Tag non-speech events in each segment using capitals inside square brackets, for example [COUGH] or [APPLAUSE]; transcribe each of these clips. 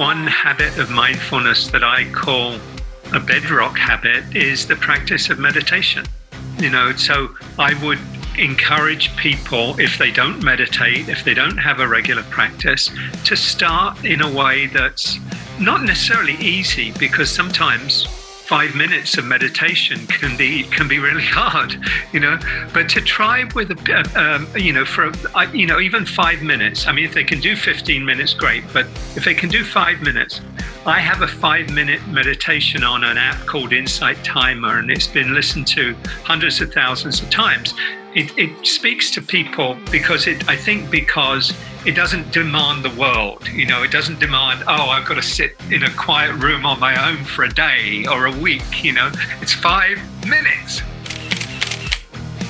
one habit of mindfulness that I call a bedrock habit is the practice of meditation. You know, so I would encourage people, if they don't meditate, if they don't have a regular practice, to start in a way that's not necessarily easy because sometimes five minutes of meditation can be can be really [LAUGHS] hard, you know. But to try with a, um, you know, for you know, even five minutes. I mean, if they can do 15 minutes, great. But if they can do five minutes, I have a five-minute meditation on an app called Insight Timer, and it's been listened to hundreds of thousands of times. It, it speaks to people because it, I think, because it doesn't demand the world. You know, it doesn't demand, oh, I've got to sit in a quiet room on my own for a day or a week. You know, it's five minutes.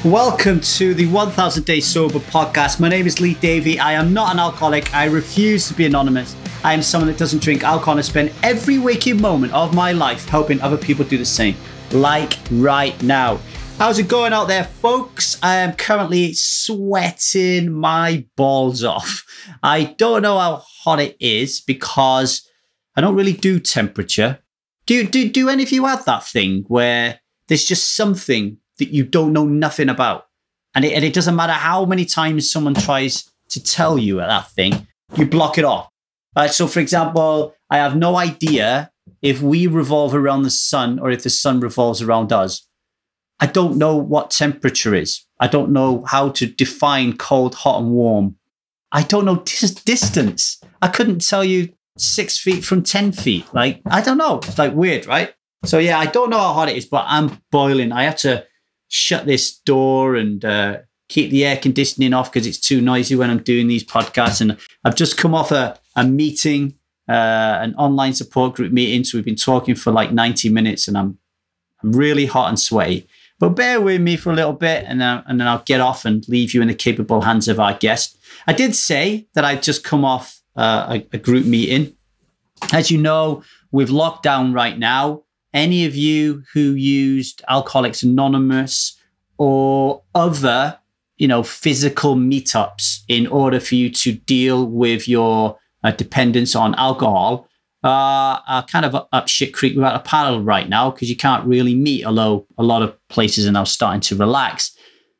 Welcome to the 1000 Day Sober podcast. My name is Lee Davey. I am not an alcoholic. I refuse to be anonymous. I am someone that doesn't drink alcohol and spend every waking moment of my life helping other people do the same, like right now. How's it going out there, folks? I am currently sweating my balls off. I don't know how hot it is because I don't really do temperature. Do do do any of you have that thing where there's just something that you don't know nothing about, and it, and it doesn't matter how many times someone tries to tell you that thing, you block it off. Uh, so, for example, I have no idea if we revolve around the sun or if the sun revolves around us. I don't know what temperature is. I don't know how to define cold, hot, and warm. I don't know dis- distance. I couldn't tell you six feet from 10 feet. Like, I don't know. It's like weird, right? So, yeah, I don't know how hot it is, but I'm boiling. I have to shut this door and uh, keep the air conditioning off because it's too noisy when I'm doing these podcasts. And I've just come off a, a meeting, uh, an online support group meeting. So we've been talking for like 90 minutes and I'm, I'm really hot and sweaty. But bear with me for a little bit and, uh, and then I'll get off and leave you in the capable hands of our guest. I did say that I'd just come off uh, a, a group meeting. As you know, with lockdown right now, any of you who used Alcoholics Anonymous or other, you know, physical meetups in order for you to deal with your uh, dependence on alcohol, uh, are kind of up shit creek without a paddle right now because you can't really meet, although a lot of places are now starting to relax.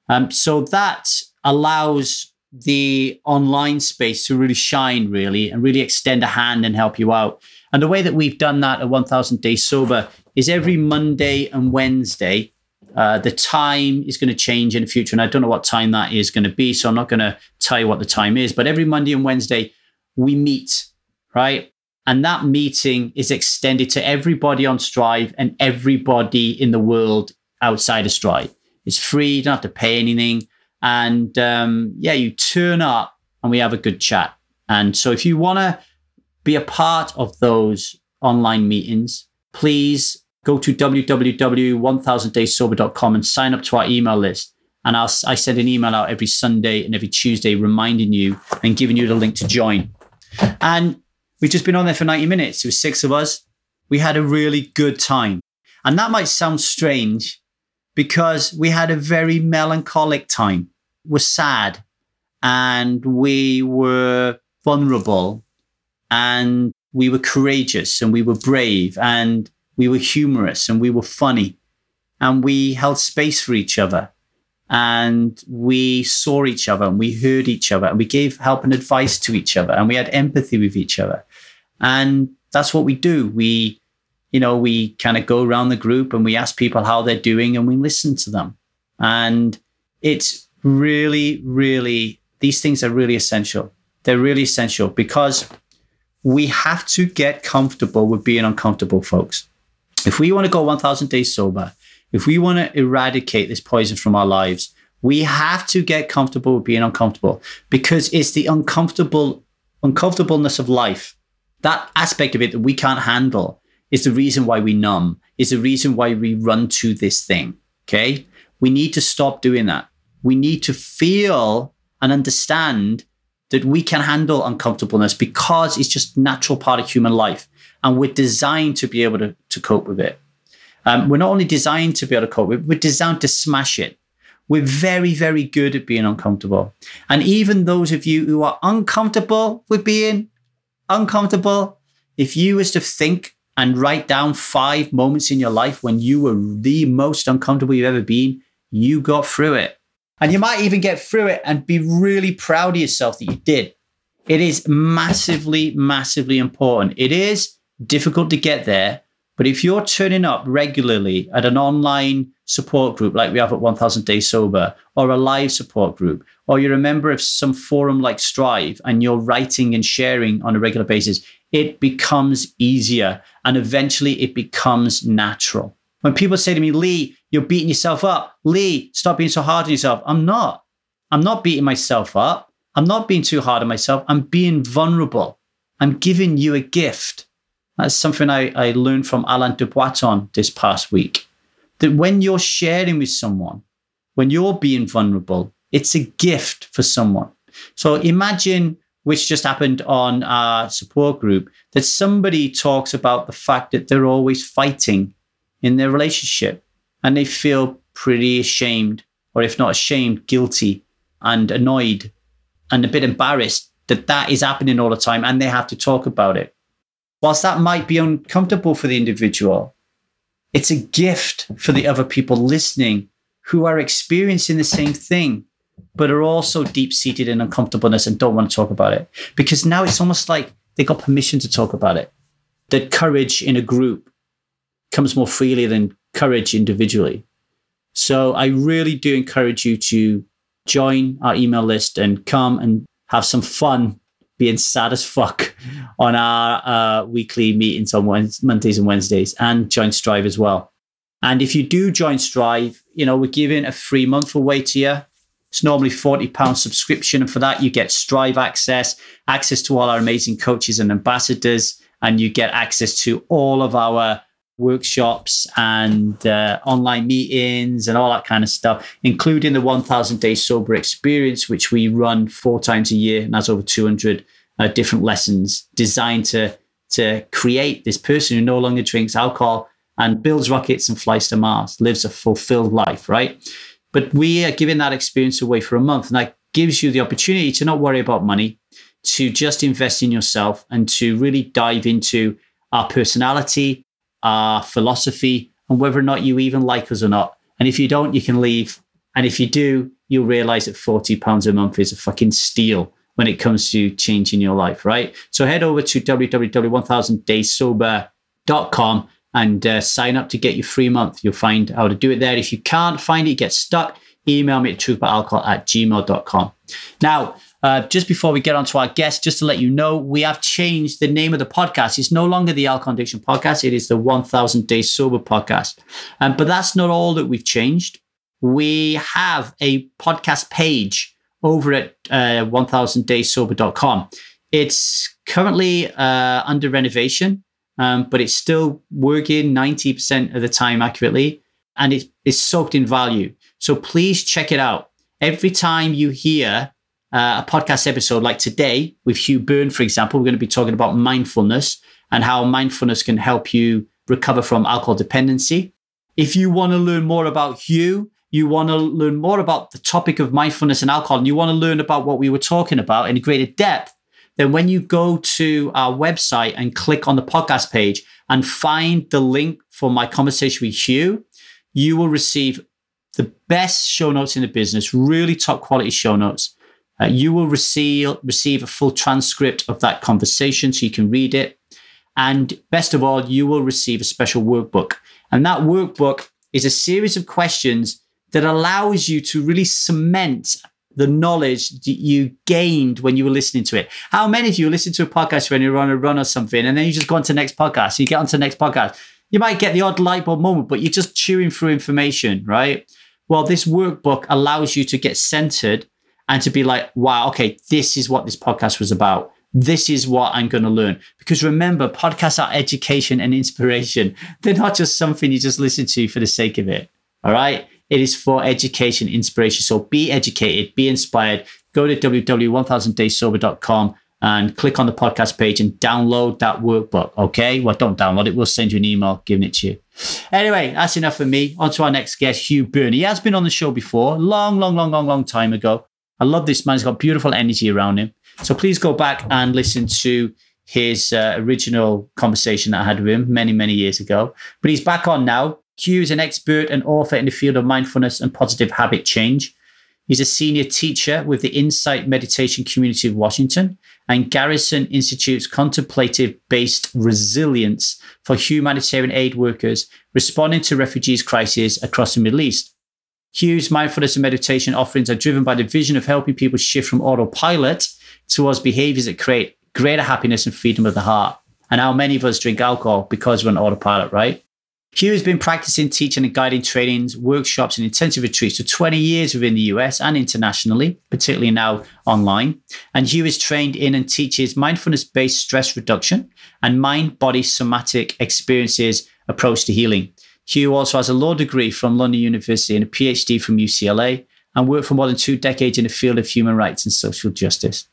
Um, so that allows the online space to really shine, really, and really extend a hand and help you out. And the way that we've done that at 1000 Days Sober is every Monday and Wednesday. Uh, the time is going to change in the future, and I don't know what time that is going to be, so I'm not going to tell you what the time is. But every Monday and Wednesday, we meet, right? And that meeting is extended to everybody on Strive and everybody in the world outside of Strive. It's free, you don't have to pay anything. And um, yeah, you turn up and we have a good chat. And so if you want to be a part of those online meetings, please go to www.1000dayssober.com and sign up to our email list. And I'll, I send an email out every Sunday and every Tuesday reminding you and giving you the link to join. And We've just been on there for 90 minutes. It was six of us. We had a really good time. And that might sound strange because we had a very melancholic time. We're sad and we were vulnerable and we were courageous and we were brave and we were humorous and we were funny and we held space for each other and we saw each other and we heard each other and we gave help and advice to each other and we had empathy with each other and that's what we do. We, you know, we kind of go around the group and we ask people how they're doing and we listen to them. And it's really, really, these things are really essential. They're really essential because we have to get comfortable with being uncomfortable, folks. If we want to go 1000 days sober, if we want to eradicate this poison from our lives, we have to get comfortable with being uncomfortable because it's the uncomfortable uncomfortableness of life that aspect of it that we can't handle is the reason why we numb, is the reason why we run to this thing. Okay. We need to stop doing that. We need to feel and understand that we can handle uncomfortableness because it's just natural part of human life. And we're designed to be able to, to cope with it. Um, we're not only designed to be able to cope we're designed to smash it. We're very, very good at being uncomfortable. And even those of you who are uncomfortable with being uncomfortable, if you was to think and write down five moments in your life when you were the most uncomfortable you've ever been, you got through it. And you might even get through it and be really proud of yourself that you did. It is massively, massively important. It is difficult to get there, but if you're turning up regularly at an online support group like we have at 1000 Days Sober, or a live support group, or you're a member of some forum like Strive and you're writing and sharing on a regular basis, it becomes easier and eventually it becomes natural. When people say to me, Lee, you're beating yourself up. Lee, stop being so hard on yourself. I'm not. I'm not beating myself up. I'm not being too hard on myself. I'm being vulnerable. I'm giving you a gift. That's something I, I learned from Alain de Botton this past week. That when you're sharing with someone, when you're being vulnerable, it's a gift for someone. So imagine, which just happened on our support group, that somebody talks about the fact that they're always fighting in their relationship and they feel pretty ashamed, or if not ashamed, guilty and annoyed and a bit embarrassed that that is happening all the time and they have to talk about it whilst that might be uncomfortable for the individual, it's a gift for the other people listening who are experiencing the same thing, but are also deep seated in uncomfortableness and don't want to talk about it. Because now it's almost like they got permission to talk about it. That courage in a group comes more freely than courage individually. So I really do encourage you to join our email list and come and have some fun being sad as fuck on our uh, weekly meetings on Mondays and Wednesdays and join Strive as well. And if you do join Strive, you know, we're giving a free month away to you. It's normally £40 subscription. And for that, you get Strive access, access to all our amazing coaches and ambassadors, and you get access to all of our workshops and uh, online meetings and all that kind of stuff, including the 1000 Day Sober Experience, which we run four times a year and has over 200 uh, different lessons designed to, to create this person who no longer drinks alcohol and builds rockets and flies to Mars, lives a fulfilled life, right? But we are giving that experience away for a month, and that gives you the opportunity to not worry about money, to just invest in yourself and to really dive into our personality, our philosophy, and whether or not you even like us or not. And if you don't, you can leave. And if you do, you'll realize that £40 a month is a fucking steal when it comes to changing your life, right? So head over to www.1000dayssober.com and uh, sign up to get your free month. You'll find how to do it there. If you can't find it, get stuck, email me at truthboutalcohol at gmail.com. Now, uh, just before we get on to our guest, just to let you know, we have changed the name of the podcast. It's no longer the Alcohol Addiction Podcast. It is the 1000 Days Sober Podcast. Um, but that's not all that we've changed. We have a podcast page over at uh, 1000dayssober.com. It's currently uh, under renovation, um, but it's still working 90% of the time accurately and it's, it's soaked in value. So please check it out. Every time you hear uh, a podcast episode like today with Hugh Byrne, for example, we're going to be talking about mindfulness and how mindfulness can help you recover from alcohol dependency. If you want to learn more about Hugh, you want to learn more about the topic of mindfulness and alcohol, and you want to learn about what we were talking about in greater depth, then when you go to our website and click on the podcast page and find the link for my conversation with Hugh, you will receive the best show notes in the business, really top quality show notes. Uh, you will receive receive a full transcript of that conversation so you can read it. And best of all, you will receive a special workbook. And that workbook is a series of questions that allows you to really cement the knowledge that you gained when you were listening to it. How many of you listen to a podcast when you're on a run or something, and then you just go on to the next podcast, you get on to the next podcast. You might get the odd light bulb moment, but you're just chewing through information, right? Well, this workbook allows you to get centered and to be like, wow, okay, this is what this podcast was about. This is what I'm going to learn. Because remember, podcasts are education and inspiration. [LAUGHS] They're not just something you just listen to for the sake of it. All right. It is for education, inspiration. So be educated, be inspired. Go to www.1000dayssober.com and click on the podcast page and download that workbook. Okay. Well, don't download it. We'll send you an email giving it to you. Anyway, that's enough for me. On to our next guest, Hugh Byrne. He has been on the show before, long, long, long, long, long time ago. I love this man. He's got beautiful energy around him. So please go back and listen to his uh, original conversation that I had with him many, many years ago. But he's back on now. Hugh is an expert and author in the field of mindfulness and positive habit change. He's a senior teacher with the Insight Meditation Community of Washington and Garrison Institute's contemplative based resilience for humanitarian aid workers responding to refugees' crises across the Middle East. Hugh's mindfulness and meditation offerings are driven by the vision of helping people shift from autopilot towards behaviors that create greater happiness and freedom of the heart. And how many of us drink alcohol because we're on autopilot, right? Hugh has been practicing teaching and guiding trainings, workshops, and intensive retreats for 20 years within the US and internationally, particularly now online. And Hugh is trained in and teaches mindfulness based stress reduction and mind body somatic experiences approach to healing. Hugh also has a law degree from London University and a PhD from UCLA and worked for more than two decades in the field of human rights and social justice.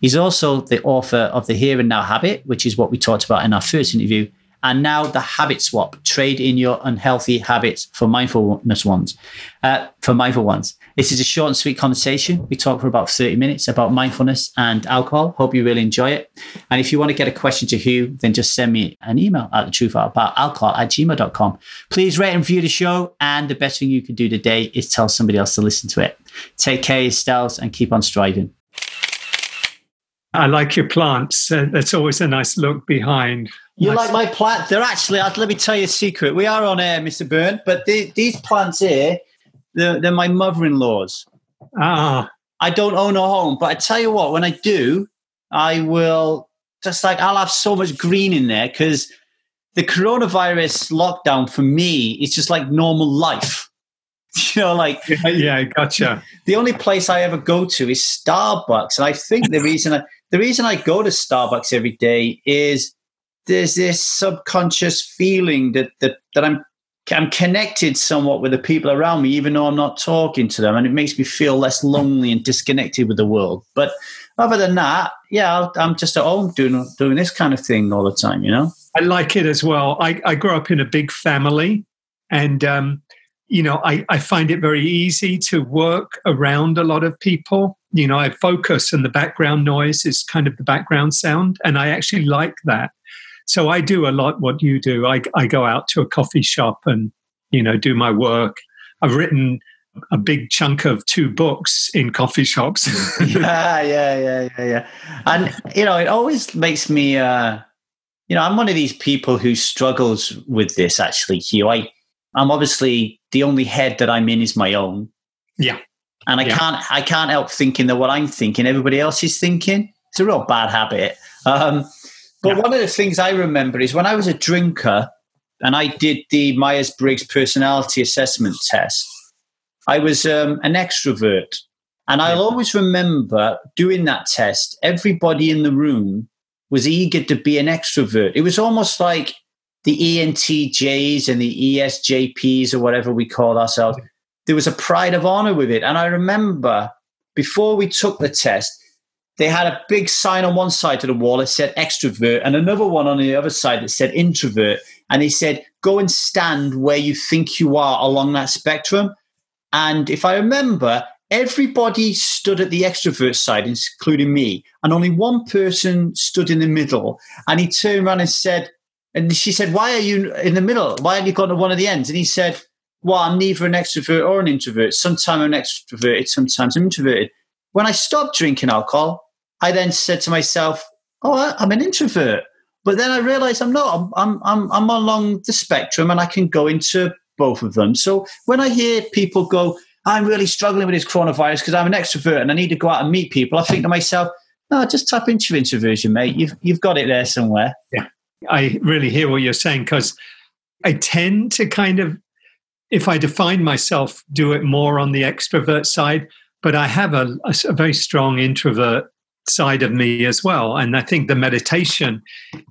He's also the author of The Here and Now Habit, which is what we talked about in our first interview, and now the habit swap. Trade in your unhealthy habits for mindfulness ones uh, for mindful ones. This is a short and sweet conversation. We talk for about 30 minutes about mindfulness and alcohol. Hope you really enjoy it. And if you want to get a question to hugh then just send me an email at the truth about alcohol at gmail.com please rate and review the show and the best thing you can do today is tell somebody else to listen to it. Take care yourselves and keep on striving I like your plants. Uh, that's always a nice look behind. You nice. like my plant? They're actually. Let me tell you a secret. We are on air, Mister Byrne, but the, these plants here, they're, they're my mother-in-law's. Ah. I don't own a home, but I tell you what, when I do, I will just like I'll have so much green in there because the coronavirus lockdown for me is just like normal life. [LAUGHS] you know, like yeah, yeah, gotcha. The only place I ever go to is Starbucks, and I think the reason I, the reason I go to Starbucks every day is there's this subconscious feeling that that that I'm I'm connected somewhat with the people around me, even though I'm not talking to them, and it makes me feel less lonely and disconnected with the world. But other than that, yeah, I'm just at home doing doing this kind of thing all the time. You know, I like it as well. I, I grew up in a big family, and um, you know, I, I find it very easy to work around a lot of people. You know, I focus and the background noise is kind of the background sound. And I actually like that. So I do a lot what you do. I, I go out to a coffee shop and, you know, do my work. I've written a big chunk of two books in coffee shops. [LAUGHS] [LAUGHS] yeah, yeah, yeah, yeah, yeah. And, you know, it always makes me, uh, you know, I'm one of these people who struggles with this actually, Hugh. I, I'm obviously the only head that I'm in is my own. Yeah. And I yeah. can't I can't help thinking that what I'm thinking, everybody else is thinking. It's a real bad habit. Um, but yeah. one of the things I remember is when I was a drinker and I did the Myers Briggs personality assessment test, I was um, an extrovert. And I'll always remember doing that test, everybody in the room was eager to be an extrovert. It was almost like the ENTJs and the ESJPs or whatever we called ourselves, there was a pride of honor with it. And I remember before we took the test, they had a big sign on one side of the wall that said extrovert and another one on the other side that said introvert. And they said, go and stand where you think you are along that spectrum. And if I remember, everybody stood at the extrovert side, including me, and only one person stood in the middle. And he turned around and said, and she said, Why are you in the middle? Why have you gone to one of the ends? And he said, Well, I'm neither an extrovert or an introvert. Sometimes I'm extroverted, sometimes I'm introverted. When I stopped drinking alcohol, I then said to myself, Oh, I'm an introvert. But then I realized I'm not. I'm, I'm, I'm along the spectrum and I can go into both of them. So when I hear people go, I'm really struggling with this coronavirus because I'm an extrovert and I need to go out and meet people, I think to myself, no, just tap into your introversion, mate. You've, you've got it there somewhere. Yeah. I really hear what you're saying because I tend to kind of, if I define myself, do it more on the extrovert side, but I have a, a, a very strong introvert side of me as well. And I think the meditation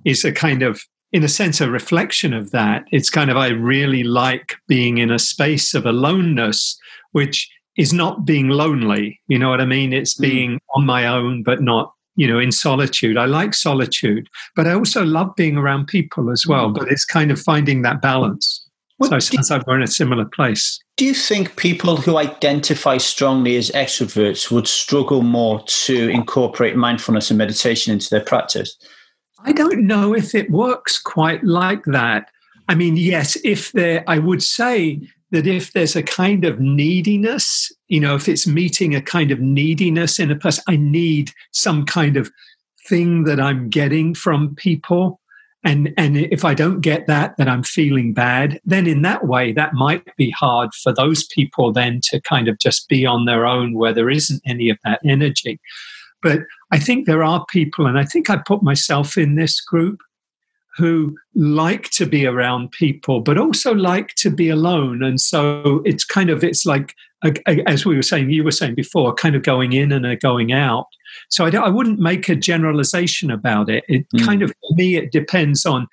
is a kind of, in a sense, a reflection of that. It's kind of, I really like being in a space of aloneness, which is not being lonely. You know what I mean? It's mm. being mm. on my own, but not you know, in solitude. I like solitude, but I also love being around people as well. But it's kind of finding that balance. so it sounds like we're in a similar place. Do you think people who identify strongly as extroverts would struggle more to incorporate mindfulness and meditation into their practice? I don't know if it works quite like that. I mean, yes, if there, I would say that if there's a kind of neediness, you know, if it's meeting a kind of neediness in a person, I need some kind of thing that I'm getting from people. And, and if I don't get that, then I'm feeling bad. Then in that way, that might be hard for those people then to kind of just be on their own where there isn't any of that energy. But I think there are people, and I think I put myself in this group who like to be around people, but also like to be alone. And so it's kind of, it's like, as we were saying, you were saying before, kind of going in and a going out. So I, I wouldn't make a generalization about it. It mm. kind of, for me, it depends on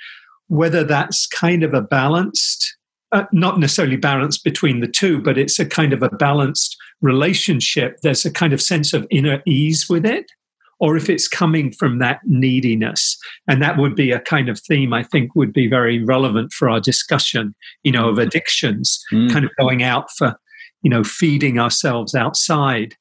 whether that's kind of a balanced, uh, not necessarily balanced between the two, but it's a kind of a balanced relationship. There's a kind of sense of inner ease with it or if it's coming from that neediness. And that would be a kind of theme I think would be very relevant for our discussion, you know, of addictions, mm. kind of going out for, you know, feeding ourselves outside.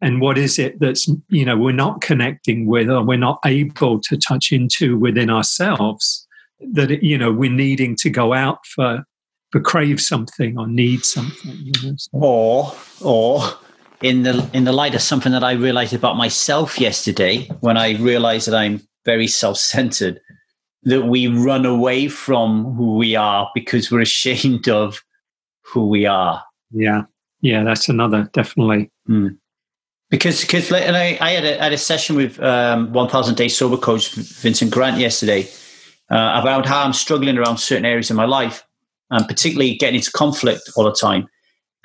And what is it that's, you know, we're not connecting with or we're not able to touch into within ourselves that, you know, we're needing to go out for, for crave something or need something. You know, so. Or, or in the in the light of something that I realized about myself yesterday when I realized that I'm very self-centered that we run away from who we are because we're [LAUGHS] ashamed of who we are. Yeah. Yeah, that's another definitely. Mm. Because because and I, I had a had a session with um, 1000 Day Sober Coach Vincent Grant yesterday uh, about how I'm struggling around certain areas in my life and particularly getting into conflict all the time.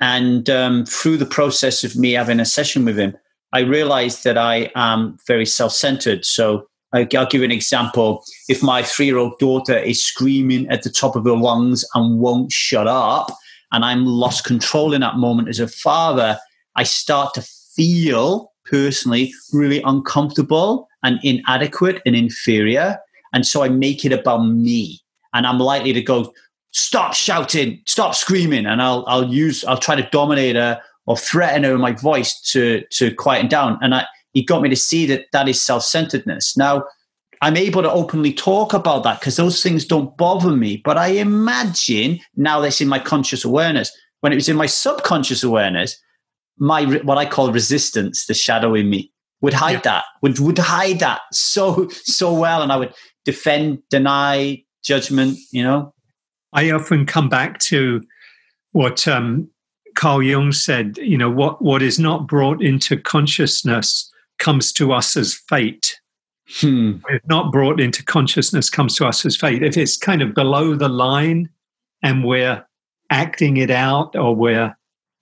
And um, through the process of me having a session with him, I realized that I am very self centered. So I'll give an example. If my three year old daughter is screaming at the top of her lungs and won't shut up, and I'm lost control in that moment as a father, I start to feel personally really uncomfortable and inadequate and inferior. And so I make it about me. And I'm likely to go, stop shouting, stop screaming, and I'll I'll use I'll try to dominate her or threaten her with my voice to to quieten down. And I, he got me to see that that is self centeredness. Now I'm able to openly talk about that because those things don't bother me. But I imagine now that's in my conscious awareness. When it was in my subconscious awareness, my what I call resistance, the shadow in me, would hide yeah. that, would would hide that so so well, and I would defend, deny, judgment. You know, I often come back to what um, Carl Jung said. You know, what what is not brought into consciousness comes to us as fate. Hmm. If not brought into consciousness, comes to us as fate. If it's kind of below the line, and we're acting it out, or we're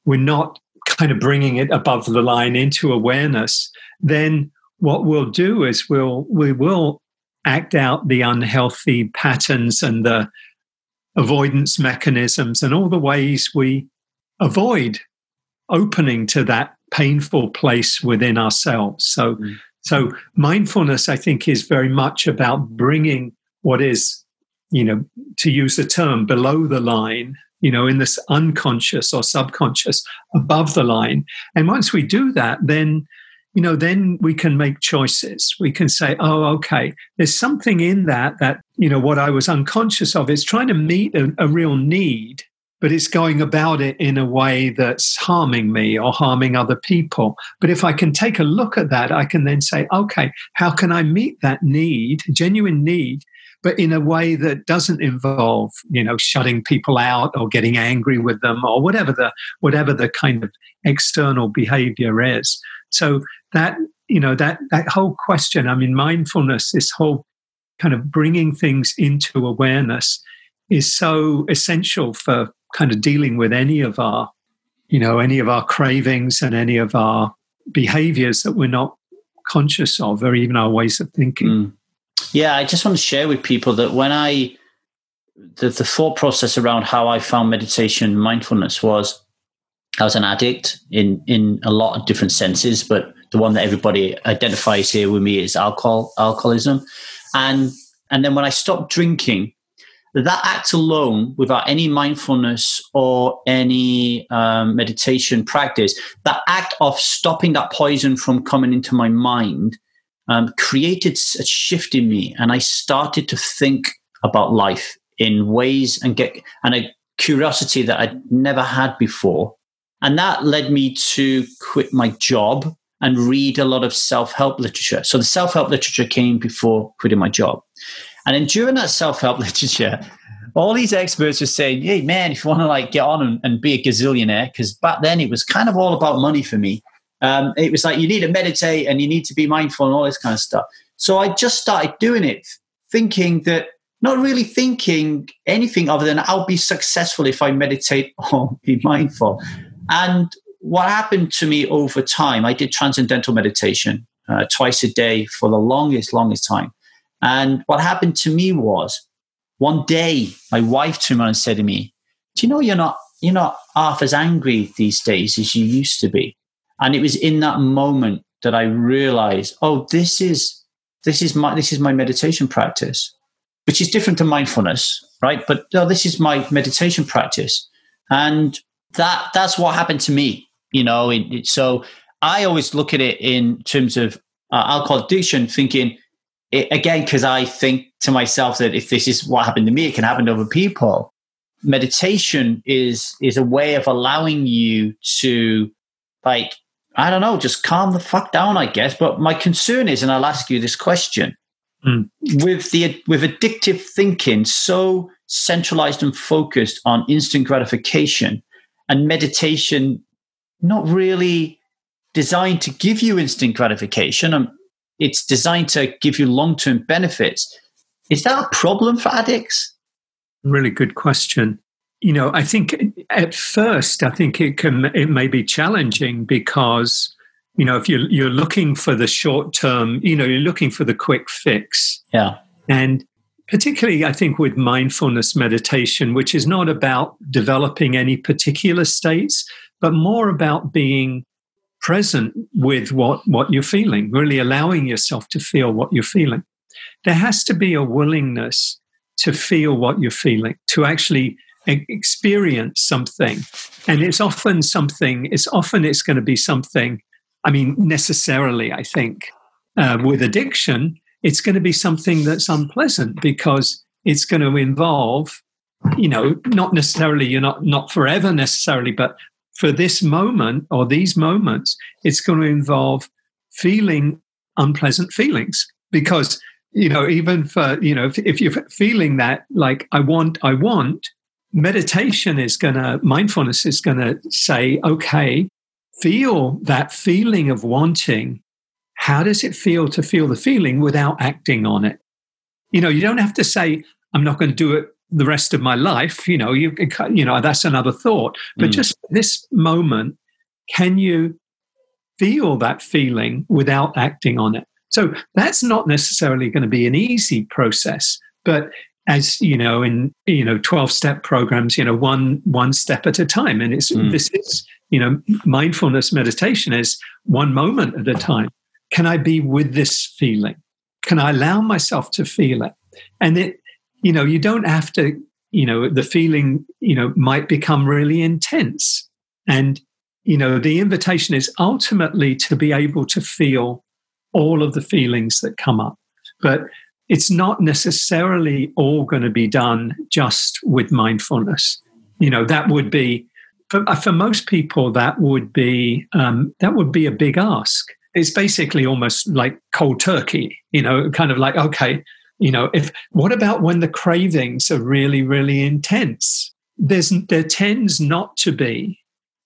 we're not kind of bringing it above the line into awareness, then what we'll do is we'll we will act out the unhealthy patterns and the avoidance mechanisms and all the ways we avoid opening to that painful place within ourselves. So, mm. so mindfulness, I think, is very much about bringing what is, you know, to use the term below the line, you know, in this unconscious or subconscious above the line. And once we do that, then you know, then we can make choices. We can say, oh, okay, there's something in that that, you know, what I was unconscious of is trying to meet a, a real need, but it's going about it in a way that's harming me or harming other people. But if I can take a look at that, I can then say, okay, how can I meet that need, genuine need, but in a way that doesn't involve, you know, shutting people out or getting angry with them or whatever the whatever the kind of external behavior is. So that you know that that whole question. I mean, mindfulness, this whole kind of bringing things into awareness, is so essential for kind of dealing with any of our, you know, any of our cravings and any of our behaviors that we're not conscious of, or even our ways of thinking. Mm. Yeah, I just want to share with people that when I the, the thought process around how I found meditation mindfulness was I was an addict in in a lot of different senses, but the one that everybody identifies here with me is alcohol, alcoholism. And and then when I stopped drinking, that act alone, without any mindfulness or any um, meditation practice, that act of stopping that poison from coming into my mind um, created a shift in me, and I started to think about life in ways and get and a curiosity that I'd never had before. And that led me to quit my job and read a lot of self help literature. So the self help literature came before quitting my job. And then during that self help [LAUGHS] literature, all these experts were saying, hey, man, if you want to like get on and, and be a gazillionaire, because back then it was kind of all about money for me. Um, it was like you need to meditate and you need to be mindful and all this kind of stuff. So I just started doing it, thinking that not really thinking anything other than I'll be successful if I meditate [LAUGHS] or be mindful. And what happened to me over time, I did transcendental meditation uh, twice a day for the longest, longest time. And what happened to me was one day my wife turned around and said to me, Do you know you're not you're not half as angry these days as you used to be? And it was in that moment that I realized, oh, this is this is my this is my meditation practice, which is different to mindfulness, right? But no, this is my meditation practice, and that that's what happened to me. You know, it, it, so I always look at it in terms of uh, alcohol addiction, thinking it, again because I think to myself that if this is what happened to me, it can happen to other people. Meditation is is a way of allowing you to like I don't know, just calm the fuck down, I guess. But my concern is, and I'll ask you this question: mm. with the with addictive thinking so centralized and focused on instant gratification, and meditation not really designed to give you instant gratification, and it's designed to give you long term benefits. Is that a problem for addicts? Really good question you know, I think at first, I think it can it may be challenging because you know if you're you're looking for the short term, you know, you're looking for the quick fix. Yeah, and particularly I think with mindfulness meditation, which is not about developing any particular states, but more about being present with what what you're feeling, really allowing yourself to feel what you're feeling. There has to be a willingness to feel what you're feeling, to actually experience something and it's often something it's often it's going to be something i mean necessarily i think uh, with addiction it's going to be something that's unpleasant because it's going to involve you know not necessarily you're not not forever necessarily but for this moment or these moments it's going to involve feeling unpleasant feelings because you know even for you know if, if you're feeling that like i want i want meditation is going to, mindfulness is going to say, okay, feel that feeling of wanting. How does it feel to feel the feeling without acting on it? You know, you don't have to say, I'm not going to do it the rest of my life. You know, you, you know, that's another thought. But mm. just this moment, can you feel that feeling without acting on it? So that's not necessarily going to be an easy process, but as you know in you know 12 step programs you know one one step at a time and it's mm. this is you know mindfulness meditation is one moment at a time can i be with this feeling can i allow myself to feel it and it you know you don't have to you know the feeling you know might become really intense and you know the invitation is ultimately to be able to feel all of the feelings that come up but it's not necessarily all going to be done just with mindfulness. You know, that would be for, for most people that would be um, that would be a big ask. It's basically almost like cold turkey. You know, kind of like okay, you know, if what about when the cravings are really really intense? There's there tends not to be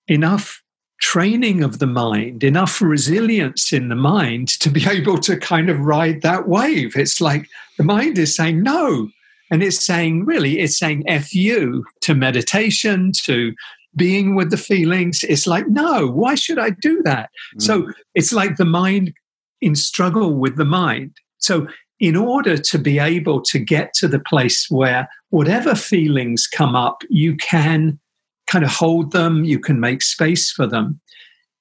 enough training of the mind, enough resilience in the mind to be [LAUGHS] able to kind of ride that wave. It's like the mind is saying no. And it's saying, really, it's saying F you to meditation, to being with the feelings. It's like, no, why should I do that? Mm. So it's like the mind in struggle with the mind. So, in order to be able to get to the place where whatever feelings come up, you can kind of hold them, you can make space for them.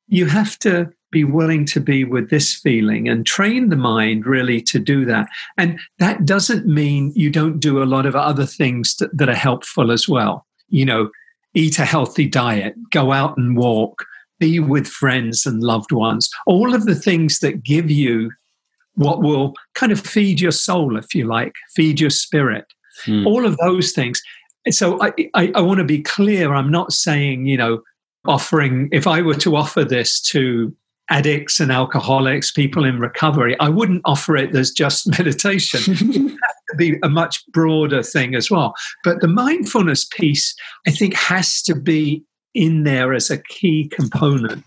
You have to be willing to be with this feeling and train the mind really to do that. And that doesn't mean you don't do a lot of other things that, that are helpful as well. You know, eat a healthy diet, go out and walk, be with friends and loved ones, all of the things that give you what will kind of feed your soul, if you like, feed your spirit. Mm. All of those things. So I, I, I want to be clear. I'm not saying, you know, offering, if I were to offer this to addicts and alcoholics, people in recovery, I wouldn't offer it as just [LAUGHS] meditation. [LAUGHS] be a much broader thing as well. But the mindfulness piece, I think, has to be in there as a key component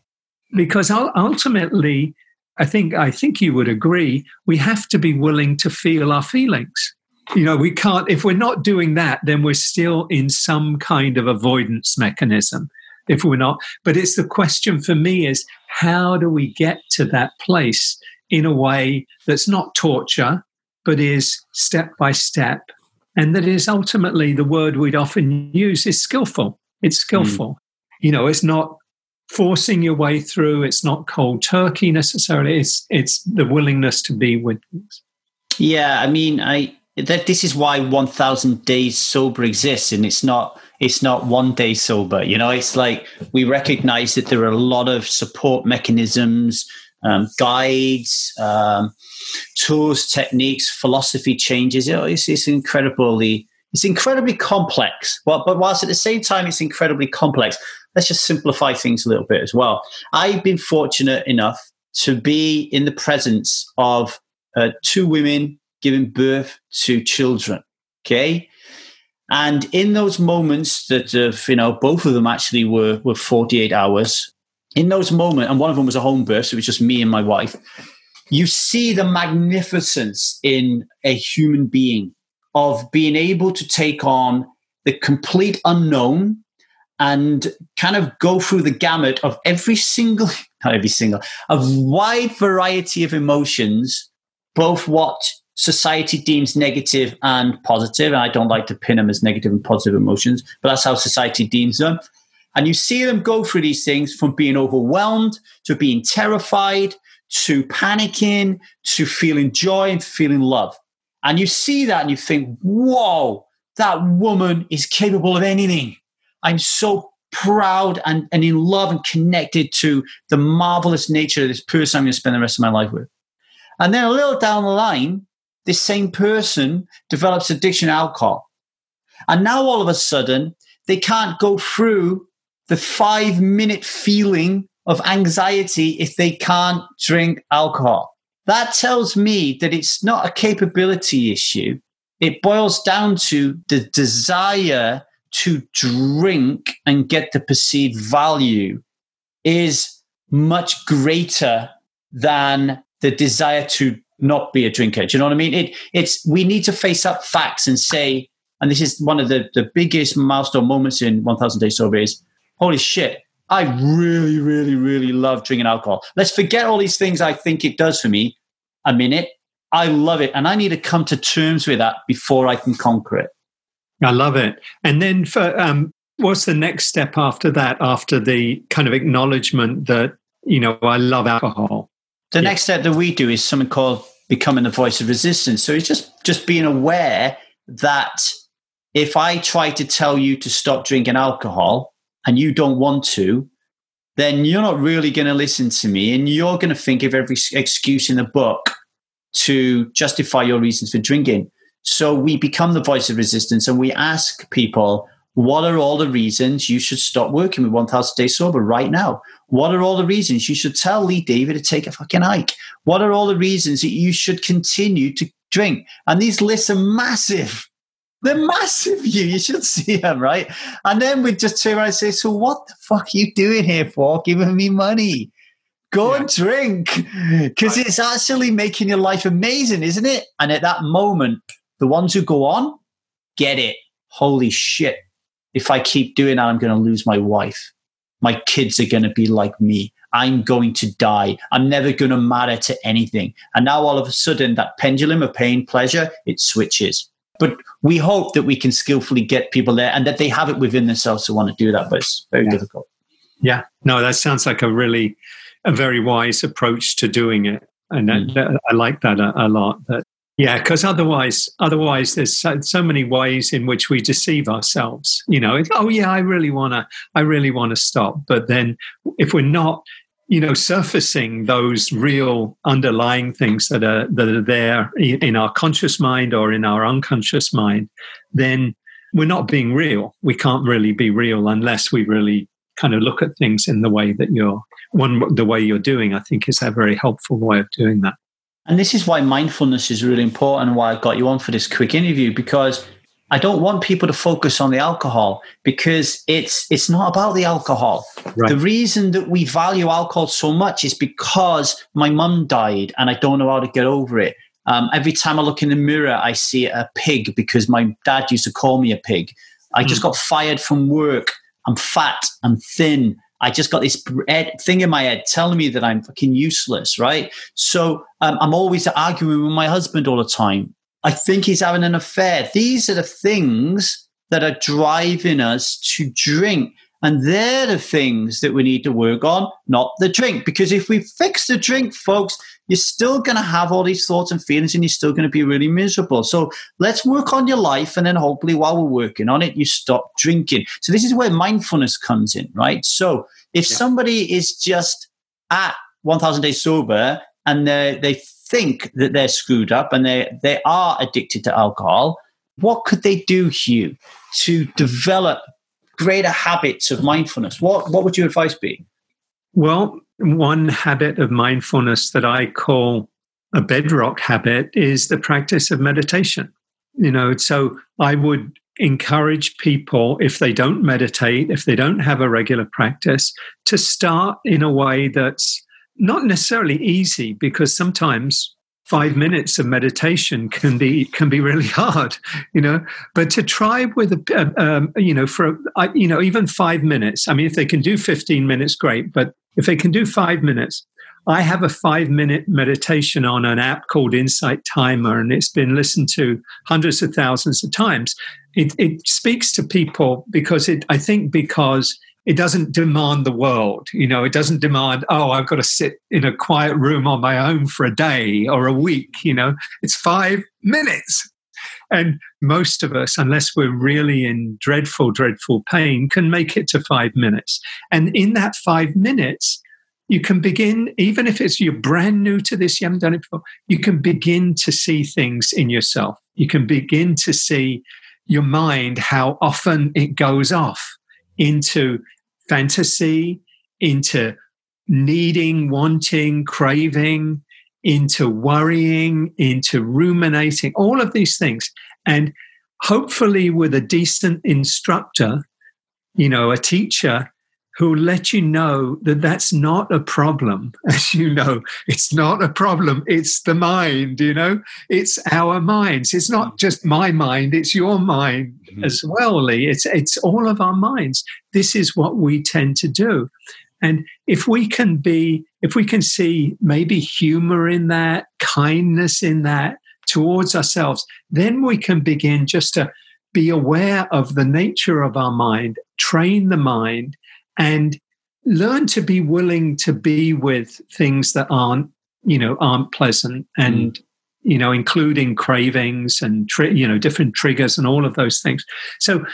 because ultimately, I think I think you would agree, we have to be willing to feel our feelings. You know, we can't if we're not doing that, then we're still in some kind of avoidance mechanism if we're not. But it's the question for me is how do we get to that place in a way that's not torture, but is step by step, and that is ultimately the word we'd often use is skillful. It's skillful. Mm. You know, it's not forcing your way through. It's not cold turkey necessarily. It's it's the willingness to be with things. Yeah, I mean, I that this is why 1000 days sober exists and it's not it's not one day sober you know it's like we recognize that there are a lot of support mechanisms um, guides um, tools techniques philosophy changes. It's, it's incredibly it's incredibly complex well, but whilst at the same time it's incredibly complex let's just simplify things a little bit as well i've been fortunate enough to be in the presence of uh, two women giving birth to children. Okay. And in those moments that, of, you know, both of them actually were, were 48 hours, in those moments, and one of them was a home birth, it was just me and my wife, you see the magnificence in a human being of being able to take on the complete unknown and kind of go through the gamut of every single, [LAUGHS] not every single, a wide variety of emotions, both what society deems negative and positive, and I don't like to pin them as negative and positive emotions, but that's how society deems them. And you see them go through these things from being overwhelmed to being terrified to panicking to feeling joy and feeling love. And you see that and you think, whoa, that woman is capable of anything. I'm so proud and, and in love and connected to the marvelous nature of this person I'm going to spend the rest of my life with. And then a little down the line, this same person develops addiction to alcohol. And now all of a sudden, they can't go through the five minute feeling of anxiety if they can't drink alcohol. That tells me that it's not a capability issue. It boils down to the desire to drink and get the perceived value is much greater than the desire to not be a drinker. Do you know what I mean? It, it's we need to face up facts and say, and this is one of the, the biggest milestone moments in 1000 Day Sober is, holy shit, I really, really, really love drinking alcohol. Let's forget all these things I think it does for me. A minute, I love it. And I need to come to terms with that before I can conquer it. I love it. And then for um, what's the next step after that, after the kind of acknowledgement that, you know, I love alcohol? The yeah. next step that we do is something called becoming the voice of resistance. So it's just just being aware that if I try to tell you to stop drinking alcohol and you don't want to, then you're not really going to listen to me and you're going to think of every excuse in the book to justify your reasons for drinking. So we become the voice of resistance and we ask people, what are all the reasons you should stop working with 1000 Days Sober right now? What are all the reasons you should tell Lee Davey to take a fucking hike? What are all the reasons that you should continue to drink? And these lists are massive. They're massive, you. You should see them, right? And then we just turn around and say, So what the fuck are you doing here for? Giving me money. Go yeah. and drink. Because it's actually making your life amazing, isn't it? And at that moment, the ones who go on get it. Holy shit if I keep doing that, I'm going to lose my wife. My kids are going to be like me. I'm going to die. I'm never going to matter to anything. And now all of a sudden, that pendulum of pain, pleasure, it switches. But we hope that we can skillfully get people there and that they have it within themselves to want to do that. But it's very yeah. difficult. Yeah. No, that sounds like a really, a very wise approach to doing it. And mm. I like that a, a lot. That yeah, because otherwise, otherwise, there's so, so, many ways in which we deceive ourselves. You know, oh yeah, I really wanna, I really wanna stop, but then if we're not, you know, surfacing those real underlying things that are that are there in our conscious mind or in our unconscious mind, then we're not being real. We can't really be real unless we really kind of look at things in the way that you're one the way you're doing. I think is a very helpful way of doing that. And this is why mindfulness is really important why I got you on for this quick interview because I don't want people to focus on the alcohol because it's it's not about the alcohol. Right. The reason that we value alcohol so much is because my mum died and I don't know how to get over it. Um, every time I look in the mirror, I see a pig because my dad used to call me a pig. I just mm. got fired from work. I'm fat. I'm thin. I just got this thing in my head telling me that I'm fucking useless, right? So um, I'm always arguing with my husband all the time. I think he's having an affair. These are the things that are driving us to drink. And they're the things that we need to work on, not the drink. Because if we fix the drink, folks, you're still going to have all these thoughts and feelings and you're still going to be really miserable. So let's work on your life. And then hopefully, while we're working on it, you stop drinking. So this is where mindfulness comes in, right? So if yeah. somebody is just at 1000 days sober and they, they think that they're screwed up and they, they are addicted to alcohol, what could they do, Hugh, to develop greater habits of mindfulness? What, what would your advice be? Well, one habit of mindfulness that I call a bedrock habit is the practice of meditation. You know, so I would encourage people, if they don't meditate, if they don't have a regular practice, to start in a way that's not necessarily easy because sometimes five minutes of meditation can be can be really [LAUGHS] hard you know? But to try with a um, you know for you know even five minutes i mean if they can do 15 minutes great but if they can do five minutes i have a five minute meditation on an app called insight timer and it's been listened to hundreds of thousands of times. It, it speaks to people because it i think because it doesn't demand the world. You know, it doesn't demand, oh, I've got to sit in a quiet room on my own for a day or a week. You know, it's five minutes. And most of us, unless we're really in dreadful, dreadful pain, can make it to five minutes. And in that five minutes, you can begin, even if it's you're brand new to this, you haven't done it before, you can begin to see things in yourself. You can begin to see your mind, how often it goes off into fantasy, into needing, wanting, craving, into worrying, into ruminating, all of these things. And hopefully, with a decent instructor, you know, a teacher who let you know that that's not a problem. [LAUGHS] As you know, it's not a problem. It's the mind, you know, it's our minds. It's not just my mind, it's your mind mm-hmm. as well, Lee. It's, it's all of our minds. This is what we tend to do. And if we can be, if we can see maybe humor in that, kindness in that towards ourselves, then we can begin just to be aware of the nature of our mind, train the mind and learn to be willing to be with things that aren't you know aren't pleasant and mm. you know including cravings and tri- you know different triggers and all of those things so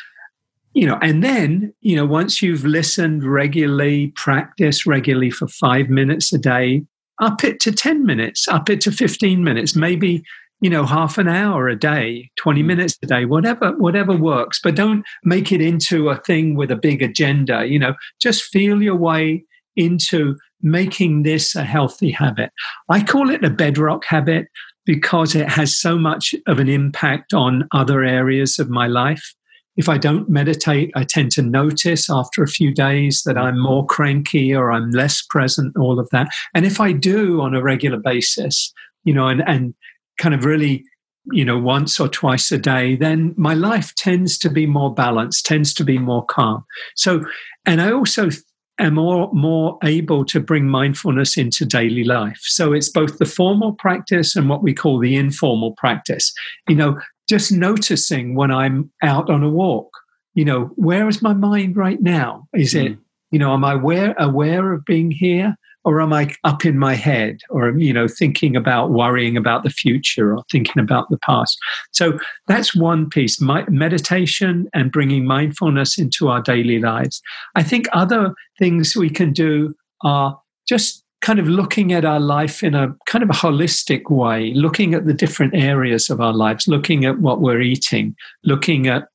you know and then you know once you've listened regularly practice regularly for 5 minutes a day up it to 10 minutes up it to 15 minutes maybe you know half an hour a day 20 mm. minutes a day whatever whatever works. But don't make it into a thing with a big agenda you know. Just feel your way into making this a healthy habit. I call it a bedrock habit because it has so much of an impact on other areas of my life. If i don't meditate i tend to notice after a few days that i'm more cranky or i'm less present all of that. And if i do on a regular basis you know and and kind of really you know once or twice a day then my life tends to be more balanced tends to be more calm. So and i also am more more able to bring mindfulness into daily life. So it's both the formal practice and what we call the informal practice. You know just noticing when i'm out on a walk you know where is my mind right now? Is mm. it you know am i aware aware of being here or am I up in my head or, you know, thinking about worrying about the future or thinking about the past? So that's one piece my, meditation and bringing mindfulness into our daily lives. I think other things we can do are just kind of looking at our life in a kind of a holistic way, looking at the different areas of our lives, looking at what we're eating, looking at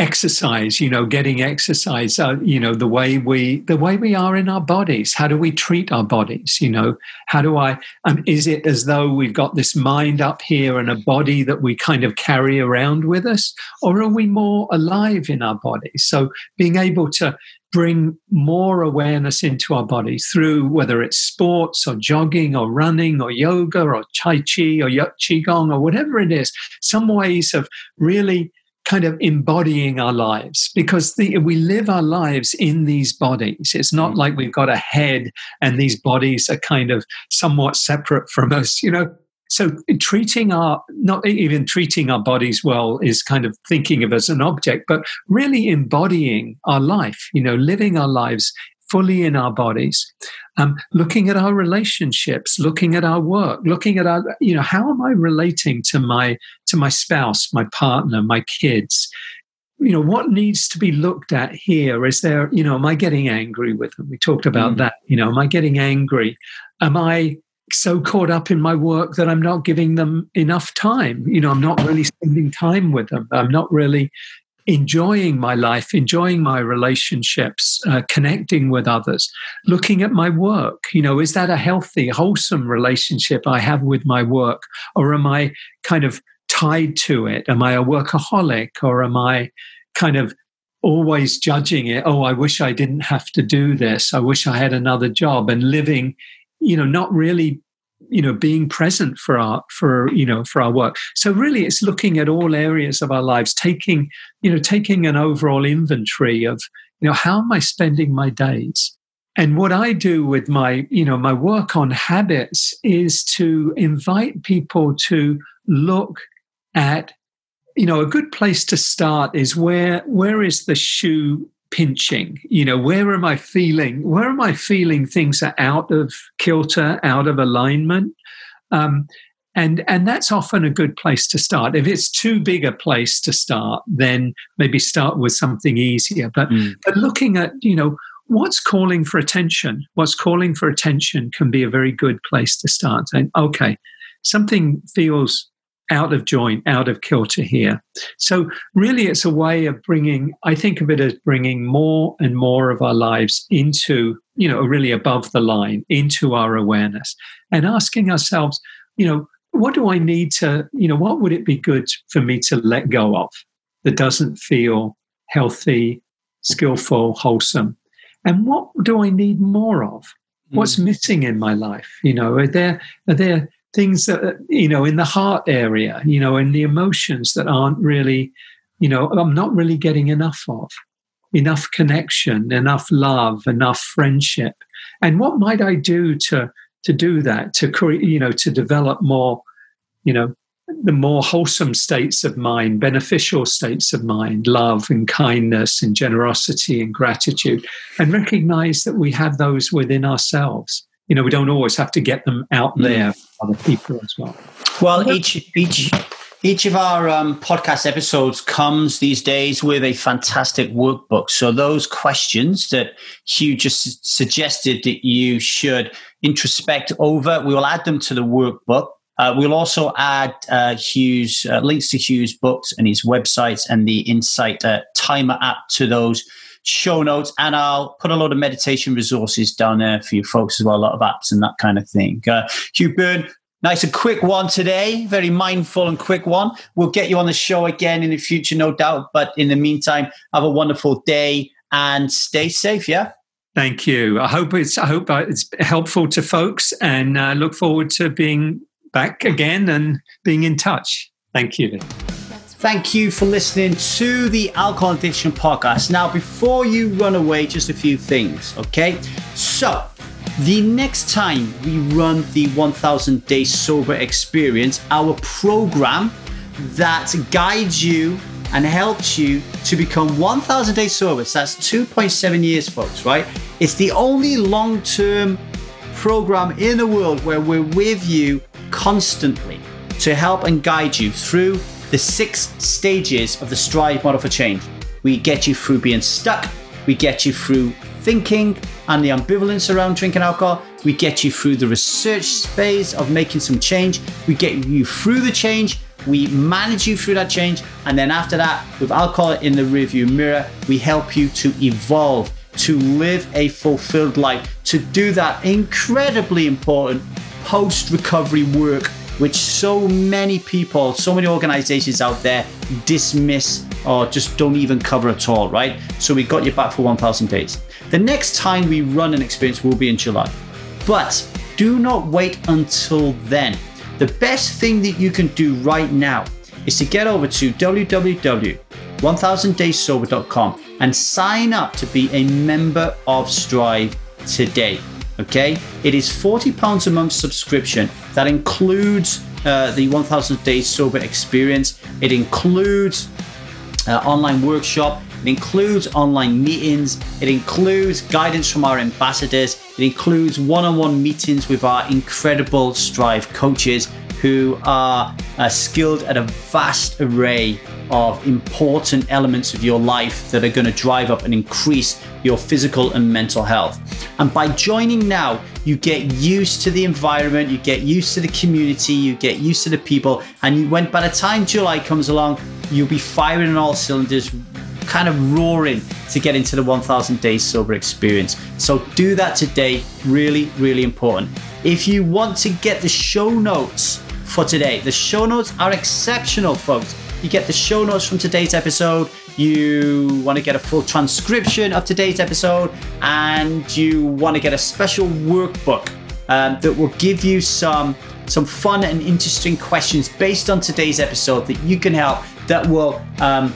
exercise you know getting exercise uh, you know the way we the way we are in our bodies. How do we treat our bodies you know? How do i um, is it as though we've got this mind up here and a body that we kind of carry around with us? Or are we more alive in our bodies? So being able to bring more awareness into our bodies through whether it's sports or jogging or running or yoga or tai chi or qigong or whatever it is. Some ways of really kind of embodying our lives because the, we live our lives in these bodies. It's not mm. like we've got a head and these bodies are kind of somewhat separate from us, you know. So treating our, not even treating our bodies well is kind of thinking of as an object, but really embodying our life, you know, living our lives fully in our bodies, um, looking at our relationships, looking at our work, looking at our, you know, how am I relating to my to my spouse, my partner, my kids? You know, what needs to be looked at here? Is there, you know, am I getting angry with them? We talked about mm. that. You know, am I getting angry? Am I so caught up in my work that I'm not giving them enough time. You know, I'm not really spending time with them. I'm not really enjoying my life, enjoying my relationships, uh, connecting with others, looking at my work. You know, is that a healthy, wholesome relationship I have with my work? Or am I kind of tied to it? Am I a workaholic or am I kind of always judging it? Oh, I wish I didn't have to do this. I wish I had another job and living, you know, not really you know being present for our for you know for our work. So really it's looking at all areas of our lives taking you know taking an overall inventory of you know how am i spending my days? And what i do with my you know my work on habits is to invite people to look at you know a good place to start is where where is the shoe pinching. You know where am i feeling where am i feeling things are out of kilter out of alignment? Um, and and that's often a good place to start. If it's too big a place to start then maybe start with something easier. But mm. but looking at you know what's calling for attention? What's calling for attention can be a very good place to start. And okay something feels out of joint, out of kilter here. So, really, it's a way of bringing, I think of it as bringing more and more of our lives into, you know, really above the line, into our awareness and asking ourselves, you know, what do I need to, you know, what would it be good for me to let go of that doesn't feel healthy, skillful, wholesome? And what do I need more of? What's mm. missing in my life? You know, are there, are there, things that uh, you know in the heart area you know in the emotions that aren't really you know i'm not really getting enough of. Enough connection enough love enough friendship. And what might i do to to do that to create you know to develop more you know the more wholesome states of mind beneficial states of mind love and kindness and generosity and gratitude and recognize that we have those within ourselves you know we don't always have to get them out mm. there for other people as well well each each each of our um, podcast episodes comes these days with a fantastic workbook. So those questions that Hugh just suggested that you should introspect over, we will add them to the workbook. Uh, we'll also add uh, Hugh's uh, links to Hugh's books and his websites and the Insight uh, Timer app to those show notes, and I'll put a lot of meditation resources down there for you folks as well, a lot of apps and that kind of thing. Uh, Hugh Byrne, nice and quick one today, very mindful and quick one. We'll get you on the show again in the future, no doubt. But in the meantime, have a wonderful day and stay safe. Yeah. Thank you. I hope it's I hope it's helpful to folks, and uh, look forward to being back again and being in touch. Thank you. Thank you for listening to the Alcohol Addiction Podcast. Now, before you run away, just a few things, okay? So, the next time we run the 1000 Day Sober Experience, our program that guides you and helps you to become 1000 days sober. So that's 2.7 years, folks, right? It's the only long term program in the world where we're with you constantly to help and guide you through the six stages of the Strive model for change. We get you through being stuck, we get you through thinking and the ambivalence around drinking alcohol, We get you through the research phase of making some change. We get you through the change. We manage you through that change. And then after that, with alcohol in the rearview mirror, we help you to evolve, to live a fulfilled life, to do that incredibly important post recovery work, which so many people, so many organizations out there dismiss or just don't even cover at all, right? So we got you back for 1,000 days. The next time we run an experience will be in July. But do not wait until then. The best thing that you can do right now is to get over to www.1000dayssober.com and sign up to be a member of Strive today. Okay, it is £40 a month subscription. That includes uh, the 1000 Days Sober experience, it includes uh, online workshop, it includes online meetings, it includes guidance from our ambassadors, it includes one on one meetings with our incredible Strive coaches who are uh, skilled at a vast array of important elements of your life that are going to drive up and increase your physical and mental health. And by joining now, you get used to the environment, you get used to the community, you get used to the people, and you, when by the time July comes along, you'll be firing on all cylinders, kind of roaring to get into the 1000 days sober experience. So do that today, really, really important. If you want to get the show notes for today. The show notes are exceptional, folks. You get the show notes from today's episode. You want to get a full transcription of today's episode, and you want to get a special workbook um, that will give you some some fun and interesting questions based on today's episode that you can help that will um,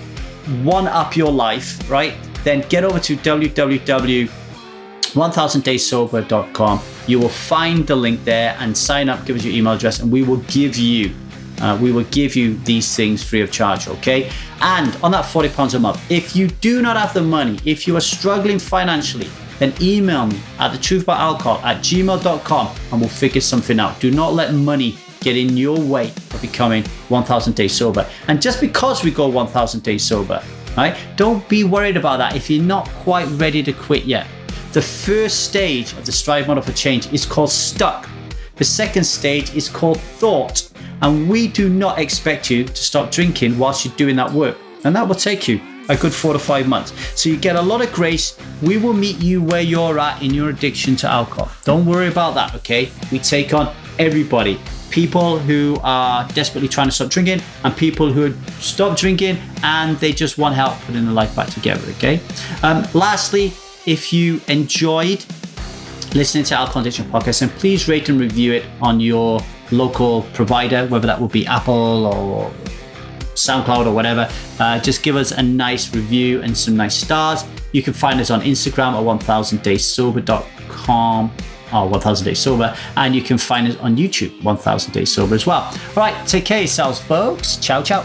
one up your life. Right? Then get over to www.1000dayssober.com you will find the link there and sign up, give us your email address, and we will give you uh, we will give you these things free of charge, okay? And on that £40 a month, if you do not have the money, if you are struggling financially, then email me at the truth about alcohol at gmail.com and we'll figure something out. Do not let money get in your way of becoming 1000 days sober. And just because we go 1000 days sober, right? Don't be worried about that if you're not quite ready to quit yet. The first stage of the Strive model for change is called stuck. The second stage is called thought. And we do not expect you to stop drinking whilst you're doing that work. And that will take you a good four to five months. So you get a lot of grace. We will meet you where you're at in your addiction to alcohol. Don't worry about that, okay? We take on everybody people who are desperately trying to stop drinking and people who have stopped drinking and they just want help putting their life back together, okay? Um, lastly, if you enjoyed listening to Alcohol Addiction Podcast, and please rate and review it on your local provider, whether that would be Apple or SoundCloud or whatever. Uh, just give us a nice review and some nice stars. You can find us on Instagram at 1000dayssober.com or 1000 Days Sober, and you can find us on YouTube, 1000 Days Sober as well. All right, take care yourselves, folks. Ciao, ciao.